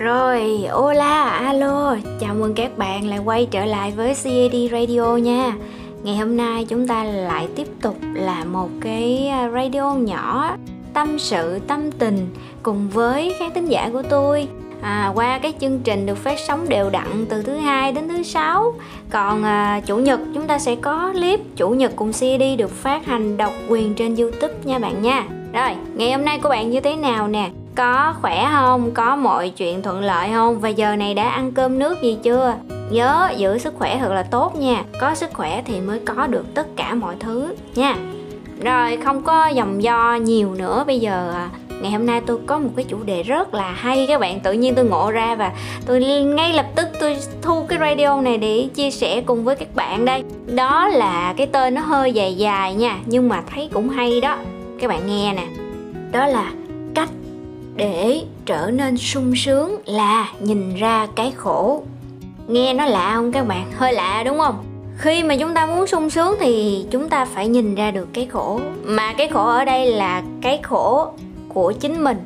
Rồi, hola, alo, chào mừng các bạn lại quay trở lại với CAD Radio nha. Ngày hôm nay chúng ta lại tiếp tục là một cái à, radio nhỏ tâm sự, tâm tình cùng với khán thính giả của tôi. À, qua cái chương trình được phát sóng đều đặn từ thứ hai đến thứ sáu. Còn à, chủ nhật chúng ta sẽ có clip chủ nhật cùng CAD được phát hành độc quyền trên YouTube nha bạn nha. Rồi ngày hôm nay của bạn như thế nào nè? Có khỏe không? Có mọi chuyện thuận lợi không? Và giờ này đã ăn cơm nước gì chưa? Nhớ giữ sức khỏe thật là tốt nha. Có sức khỏe thì mới có được tất cả mọi thứ nha. Rồi, không có dòng do nhiều nữa bây giờ à. ngày hôm nay tôi có một cái chủ đề rất là hay các bạn. Tự nhiên tôi ngộ ra và tôi ngay lập tức tôi thu cái radio này để chia sẻ cùng với các bạn đây. Đó là cái tên nó hơi dài dài nha, nhưng mà thấy cũng hay đó. Các bạn nghe nè. Đó là để trở nên sung sướng là nhìn ra cái khổ. Nghe nó lạ không các bạn? Hơi lạ đúng không? Khi mà chúng ta muốn sung sướng thì chúng ta phải nhìn ra được cái khổ. Mà cái khổ ở đây là cái khổ của chính mình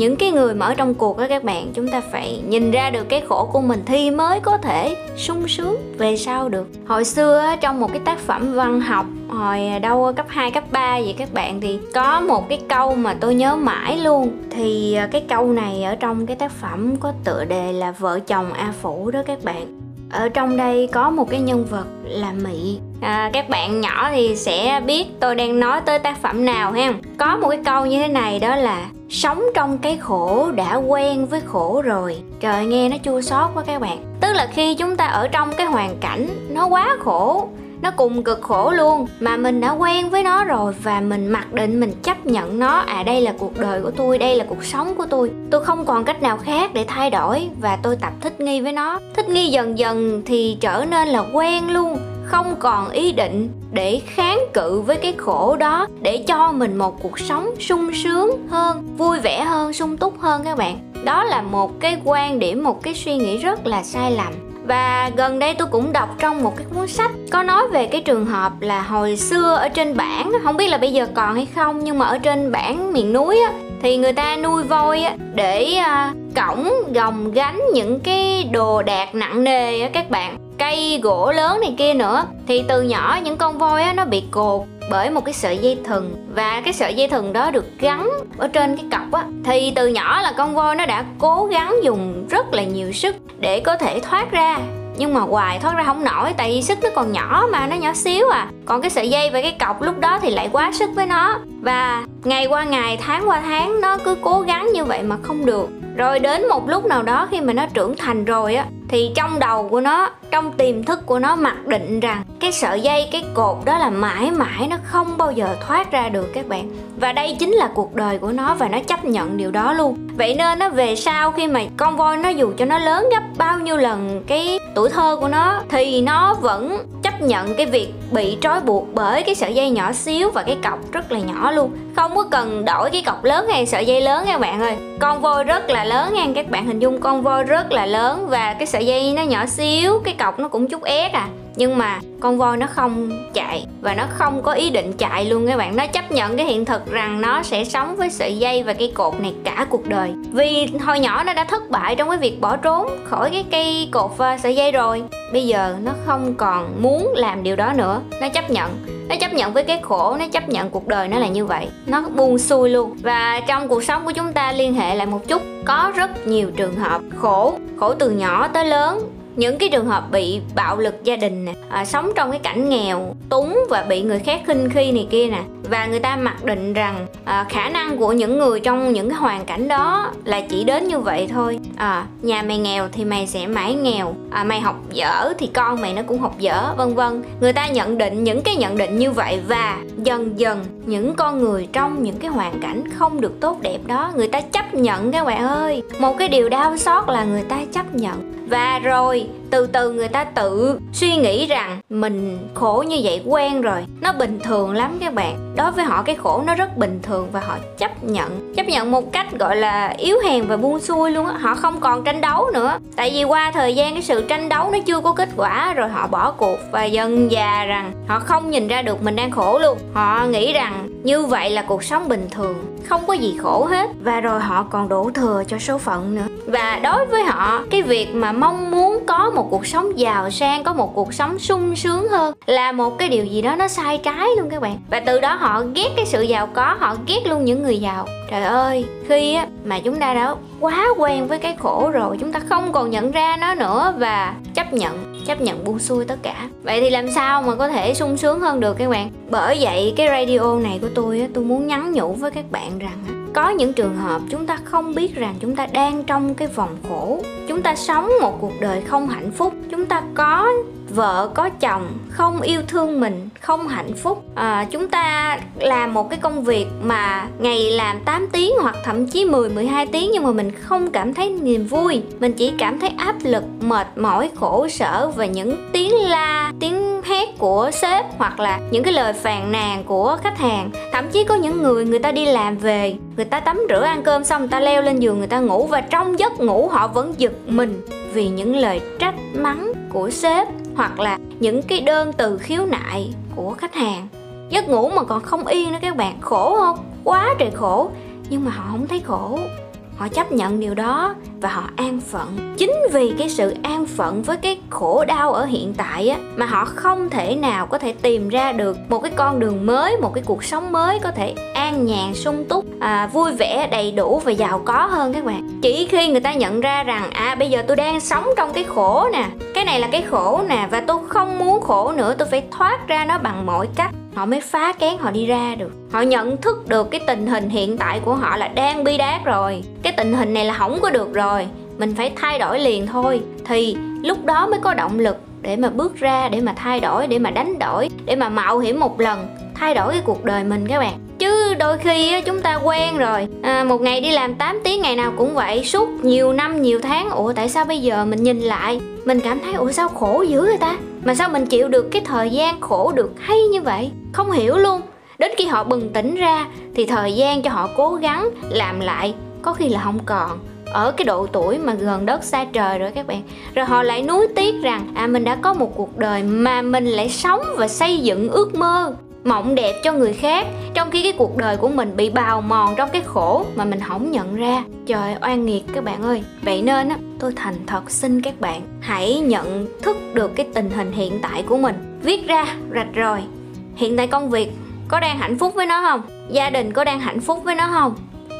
những cái người mà ở trong cuộc đó các bạn chúng ta phải nhìn ra được cái khổ của mình thì mới có thể sung sướng về sau được. Hồi xưa trong một cái tác phẩm văn học hồi đâu cấp 2, cấp 3 vậy các bạn thì có một cái câu mà tôi nhớ mãi luôn. Thì à, cái câu này ở trong cái tác phẩm có tựa đề là vợ chồng A Phủ đó các bạn. Ở trong đây có một cái nhân vật là Mị à, các bạn nhỏ thì sẽ biết tôi đang nói tới tác phẩm nào ha. Có một cái câu như thế này đó là sống trong cái khổ đã quen với khổ rồi. Trời nghe nó chua xót quá các bạn. Tức là khi chúng ta ở trong cái hoàn cảnh nó quá khổ nó cùng cực khổ luôn mà mình đã quen với nó rồi và mình mặc định mình chấp nhận nó à đây là cuộc đời của tôi đây là cuộc sống của tôi. Tôi không còn cách nào khác để thay đổi và tôi tập thích nghi với nó. Thích nghi dần dần thì trở nên là quen luôn không còn ý định để kháng cự với cái khổ đó để cho mình một cuộc sống sung sướng hơn vui vẻ hơn sung túc hơn các bạn. Đó là một cái quan điểm một cái suy nghĩ rất là sai lầm. Và gần đây tôi cũng đọc trong một cái cuốn sách có nói về cái trường hợp là hồi xưa ở trên bản không biết là bây giờ còn hay không nhưng mà ở trên bản miền núi á thì người ta nuôi voi á để à, uh, cổng gồng gánh những cái đồ đạc nặng nề á các bạn cây gỗ lớn này kia nữa, thì từ nhỏ những con voi á, nó bị cột bởi một cái sợi dây thừng. Và cái sợi dây thừng đó được gắn ở trên cái cọc á. Thì từ nhỏ là con voi nó đã cố gắng dùng rất là nhiều sức để có thể thoát ra. Nhưng mà hoài thoát ra không nổi, tại vì sức nó còn nhỏ mà, nó nhỏ xíu à. Còn cái sợi dây và cái cọc lúc đó thì lại quá sức với nó và ngày qua ngày, tháng qua tháng, nó cứ cố gắng như vậy mà không được. Rồi đến một lúc nào đó khi mà nó trưởng thành rồi á, thì trong đầu của nó, trong tiềm thức của nó mặc định rằng cái sợi dây, cái cột đó là mãi mãi nó không bao giờ thoát ra được các bạn. Và đây chính là cuộc đời của nó và nó chấp nhận điều đó luôn. Vậy nên nó về sau khi mà con voi nó dù cho nó lớn gấp bao nhiêu lần cái tuổi thơ của nó, thì nó vẫn chấp nhận cái việc bị trói buộc bởi cái sợi dây nhỏ xíu và cái cọc rất là nhỏ luôn. Không có cần đổi cái cọc lớn hay sợi dây lớn các bạn ơi. Con voi rất là lớn nha, các bạn hình dung con voi rất là lớn và cái sợi dây nó nhỏ xíu, cái cọc nó cũng chút ép à nhưng mà con voi nó không chạy và nó không có ý định chạy luôn các bạn. Nó chấp nhận cái hiện thực rằng nó sẽ sống với sợi dây và cây cột này cả cuộc đời. Vì hồi nhỏ nó đã thất bại trong cái việc bỏ trốn khỏi cái cây cột và sợi dây rồi. Bây giờ nó không còn muốn làm điều đó nữa. Nó chấp nhận. Nó chấp nhận với cái khổ, nó chấp nhận cuộc đời nó là như vậy. Nó buông xuôi luôn. Và trong cuộc sống của chúng ta liên hệ lại một chút. Có rất nhiều trường hợp khổ khổ từ nhỏ tới lớn những cái trường hợp bị bạo lực gia đình nè à, sống trong cái cảnh nghèo túng và bị người khác khinh khi này kia nè và người ta mặc định rằng à, khả năng của những người trong những cái hoàn cảnh đó là chỉ đến như vậy thôi. À, nhà mày nghèo thì mày sẽ mãi nghèo. À, mày học dở thì con mày nó cũng học dở vân vân. Người ta nhận định những cái nhận định như vậy và dần dần những con người trong những cái hoàn cảnh không được tốt đẹp đó người ta chấp nhận các bạn ơi. Một cái điều đau xót là người ta chấp nhận. Và rồi từ từ người ta tự suy nghĩ rằng mình khổ như vậy quen rồi. Nó bình thường lắm các bạn. Đối với họ, cái khổ nó rất bình thường và họ chấp nhận. Chấp nhận một cách, gọi là, yếu hèn và buông xuôi luôn á. Họ không còn tranh đấu nữa. Tại vì qua thời gian, cái sự tranh đấu nó chưa có kết quả, rồi họ bỏ cuộc và dần già rằng họ không nhìn ra được mình đang khổ luôn. Họ nghĩ rằng như vậy là cuộc sống bình thường không có gì khổ hết. Và rồi họ còn đổ thừa cho số phận nữa. Và đối với họ cái việc mà mong muốn có một cuộc sống giàu sang có một cuộc sống sung sướng hơn là một cái điều gì đó nó sai trái luôn các bạn. Và từ đó họ ghét cái sự giàu có họ ghét luôn những người giàu. Trời ơi khi á mà chúng ta đã quá quen với cái khổ rồi chúng ta không còn nhận ra nó nữa và chấp nhận chấp nhận buông xuôi tất cả. Vậy thì làm sao mà có thể sung sướng hơn được các bạn? Bởi vậy, cái radio này của tôi tôi muốn nhắn nhủ với các bạn rằng có những trường hợp chúng ta không biết rằng chúng ta đang trong cái vòng khổ. Chúng ta sống một cuộc đời không hạnh phúc. Chúng ta có vợ có chồng không yêu thương mình không hạnh phúc. À, chúng ta làm một cái công việc mà ngày làm 8 tiếng hoặc thậm chí 10 12 tiếng nhưng mà mình không cảm thấy niềm vui. Mình chỉ cảm thấy áp lực mệt mỏi khổ sở và những tiếng la tiếng hét của sếp hoặc là những cái lời phàn nàn của khách hàng. Thậm chí có những người người ta đi làm về người ta tắm rửa ăn cơm xong người ta leo lên giường người ta ngủ và trong giấc ngủ họ vẫn giật mình vì những lời trách mắng của sếp hoặc là những cái đơn từ khiếu nại của khách hàng. Giấc ngủ mà còn không yên nữa các bạn khổ không? Quá trời khổ. Nhưng mà họ không thấy khổ. Họ chấp nhận điều đó và họ an phận. Chính vì cái sự an phận với cái khổ đau ở hiện tại á mà họ không thể nào có thể tìm ra được một cái con đường mới một cái cuộc sống mới có thể an nhàn sung túc à, vui vẻ đầy đủ và giàu có hơn các bạn chỉ khi người ta nhận ra rằng à bây giờ tôi đang sống trong cái khổ nè, cái này là cái khổ nè, và tôi không muốn khổ nữa, tôi phải thoát ra nó bằng mọi cách, họ mới phá kén họ đi ra được. Họ nhận thức được cái tình hình hiện tại của họ là đang bi đát rồi, cái tình hình này là không có được rồi, mình phải thay đổi liền thôi. Thì lúc đó mới có động lực để mà bước ra, để mà thay đổi, để mà đánh đổi, để mà mạo hiểm một lần, thay đổi cái cuộc đời mình các bạn đôi khi chúng ta quen rồi. À, một ngày đi làm 8 tiếng ngày nào cũng vậy. Suốt nhiều năm nhiều tháng ủa tại sao bây giờ mình nhìn lại mình cảm thấy ủa sao khổ dữ vậy ta? Mà sao mình chịu được cái thời gian khổ được hay như vậy? Không hiểu luôn. Đến khi họ bừng tỉnh ra thì thời gian cho họ cố gắng làm lại có khi là không còn. Ở cái độ tuổi mà gần đất xa trời rồi các bạn. Rồi họ lại nuối tiếc rằng à mình đã có một cuộc đời mà mình lại sống và xây dựng ước mơ mộng đẹp cho người khác, trong khi cái cuộc đời của mình bị bào mòn trong cái khổ mà mình không nhận ra. Trời oan nghiệt các bạn ơi. Vậy nên á, tôi thành thật xin các bạn, hãy nhận thức được cái tình hình hiện tại của mình. Viết ra, rạch rồi hiện tại công việc, có đang hạnh phúc với nó không? Gia đình có đang hạnh phúc với nó không?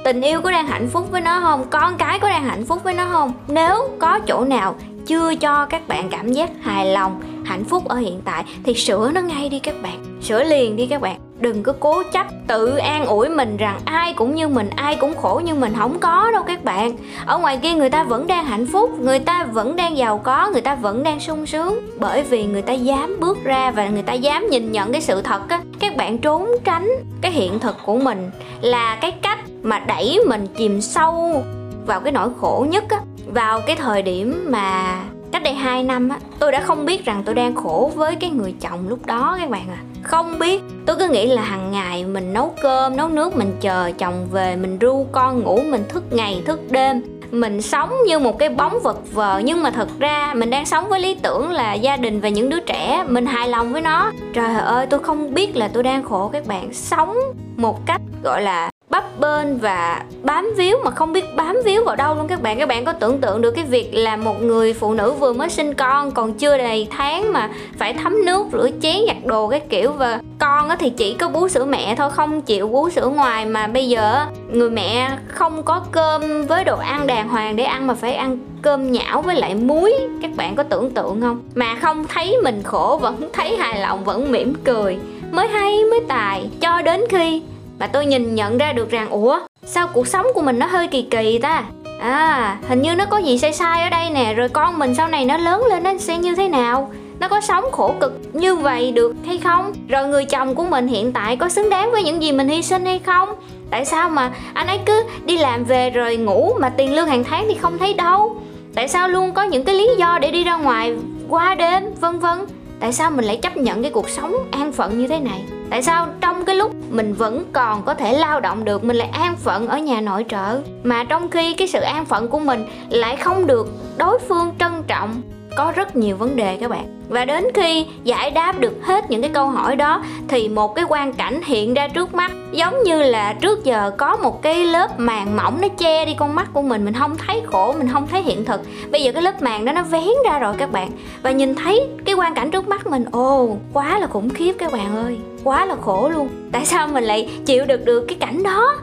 Tình yêu có đang hạnh phúc với nó không? Con cái có đang hạnh phúc với nó không? Nếu có chỗ nào chưa cho các bạn cảm giác hài lòng, hạnh phúc ở hiện tại thì sửa nó ngay đi các bạn sửa liền đi các bạn. Đừng có cố chấp tự an ủi mình rằng ai cũng như mình, ai cũng khổ như mình. Không có đâu các bạn. Ở ngoài kia người ta vẫn đang hạnh phúc, người ta vẫn đang giàu có, người ta vẫn đang sung sướng bởi vì người ta dám bước ra và người ta dám nhìn nhận cái sự thật á. Các bạn trốn tránh cái hiện thực của mình là cái cách mà đẩy mình chìm sâu vào cái nỗi khổ nhất á, vào cái thời điểm mà cách đây 2 năm á, tôi đã không biết rằng tôi đang khổ với cái người chồng lúc đó các bạn à. Không biết, tôi cứ nghĩ là hàng ngày mình nấu cơm, nấu nước, mình chờ chồng về, mình ru con ngủ, mình thức ngày, thức đêm. Mình sống như một cái bóng vật vờ, nhưng mà thật ra mình đang sống với lý tưởng là gia đình và những đứa trẻ, mình hài lòng với nó. Trời ơi, tôi không biết là tôi đang khổ các bạn. Sống một cách, gọi là bắp bên và bám víu mà không biết bám víu vào đâu luôn các bạn. Các bạn có tưởng tượng được cái việc là một người phụ nữ vừa mới sinh con, còn chưa đầy tháng mà phải thấm nước, rửa chén, giặt đồ cái kiểu. Và con thì chỉ có bú sữa mẹ thôi, không chịu bú sữa ngoài. Mà bây giờ người mẹ không có cơm với đồ ăn đàng hoàng để ăn mà phải ăn cơm nhão với lại muối. Các bạn có tưởng tượng không? Mà không thấy mình khổ, vẫn thấy hài lòng, vẫn mỉm cười. Mới hay, mới tài, cho đến khi mà tôi nhìn nhận ra được rằng, ủa, sao cuộc sống của mình nó hơi kỳ kỳ ta? À hình như nó có gì sai sai ở đây nè, rồi con mình sau này nó lớn lên nó sẽ như thế nào? Nó có sống khổ cực như vậy được hay không? Rồi người chồng của mình hiện tại có xứng đáng với những gì mình hy sinh hay không? Tại sao mà anh ấy cứ đi làm về rồi ngủ mà tiền lương hàng tháng thì không thấy đâu? Tại sao luôn có những cái lý do để đi ra ngoài qua đêm, vân vân? Tại sao mình lại chấp nhận cái cuộc sống an phận như thế này? Tại sao trong cái lúc mình vẫn còn có thể lao động được, mình lại an phận ở nhà nội trợ? Mà trong khi cái sự an phận của mình lại không được đối phương trân trọng có rất nhiều vấn đề các bạn. Và đến khi giải đáp được hết những cái câu hỏi đó, thì một cái quan cảnh hiện ra trước mắt, giống như là trước giờ có một cái lớp màng mỏng nó che đi con mắt của mình mình không thấy khổ, mình không thấy hiện thực. Bây giờ cái lớp màng đó nó vén ra rồi các bạn. Và nhìn thấy cái quan cảnh trước mắt mình, ồ, quá là khủng khiếp các bạn ơi, quá là khổ luôn. Tại sao mình lại chịu được được cái cảnh đó?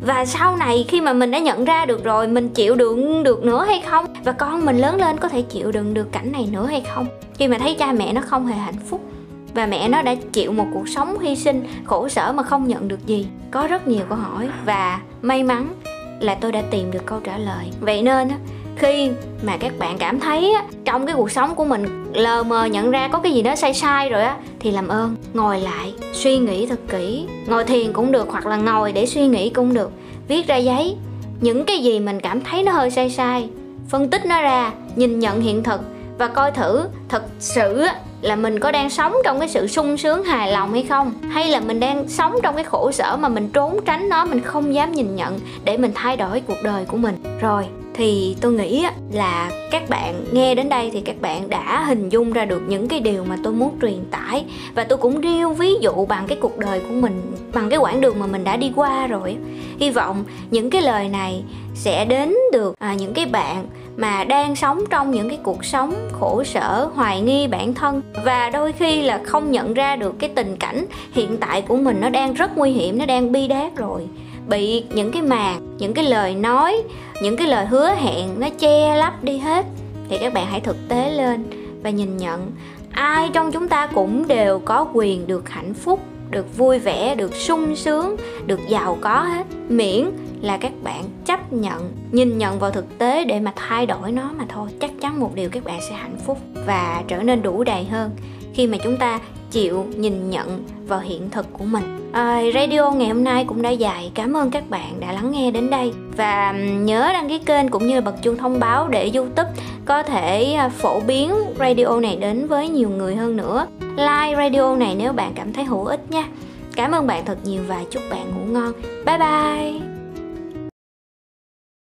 Và sau này khi mà mình đã nhận ra được rồi, mình chịu đựng được nữa hay không? Và con mình lớn lên có thể chịu đựng được cảnh này nữa hay không? Khi mà thấy cha mẹ nó không hề hạnh phúc, và mẹ nó đã chịu một cuộc sống hy sinh, khổ sở mà không nhận được gì, có rất nhiều câu hỏi. Và may mắn là tôi đã tìm được câu trả lời. Vậy nên khi mà các bạn cảm thấy á, trong cái cuộc sống của mình lờ mờ nhận ra có cái gì đó sai sai rồi á thì làm ơn ngồi lại suy nghĩ thật kỹ. Ngồi thiền cũng được hoặc là ngồi để suy nghĩ cũng được. Viết ra giấy những cái gì mình cảm thấy nó hơi sai sai phân tích nó ra nhìn nhận hiện thực và coi thử thật sự là mình có đang sống trong cái sự sung sướng hài lòng hay không hay là mình đang sống trong cái khổ sở mà mình trốn tránh nó mình không dám nhìn nhận để mình thay đổi cuộc đời của mình. Rồi thì tôi nghĩ là các bạn nghe đến đây thì các bạn đã hình dung ra được những cái điều mà tôi muốn truyền tải. Và tôi cũng nêu ví dụ bằng cái cuộc đời của mình bằng cái quãng đường mà mình đã đi qua rồi. Hy vọng những cái lời này sẽ đến được à, những cái bạn mà đang sống trong những cái cuộc sống khổ sở hoài nghi bản thân. Và đôi khi là không nhận ra được cái tình cảnh hiện tại của mình nó đang rất nguy hiểm nó đang bi đát rồi bị những cái màn, những cái lời nói, những cái lời hứa hẹn nó che lấp đi hết thì các bạn hãy thực tế lên và nhìn nhận. Ai trong chúng ta cũng đều có quyền được hạnh phúc, được vui vẻ, được sung sướng, được giàu có hết. Miễn là các bạn chấp nhận, nhìn nhận vào thực tế để mà thay đổi nó mà thôi. Chắc chắn một điều các bạn sẽ hạnh phúc và trở nên đủ đầy hơn khi mà chúng ta chịu nhìn nhận vào hiện thực của mình. À, radio ngày hôm nay cũng đã dài cảm ơn các bạn đã lắng nghe đến đây. Và nhớ đăng ký kênh cũng như bật chuông thông báo để youtube có thể à, phổ biến radio này đến với nhiều người hơn nữa. Like radio này nếu bạn cảm thấy hữu ích nha. Cảm ơn bạn thật nhiều và chúc bạn ngủ ngon. Bye bye!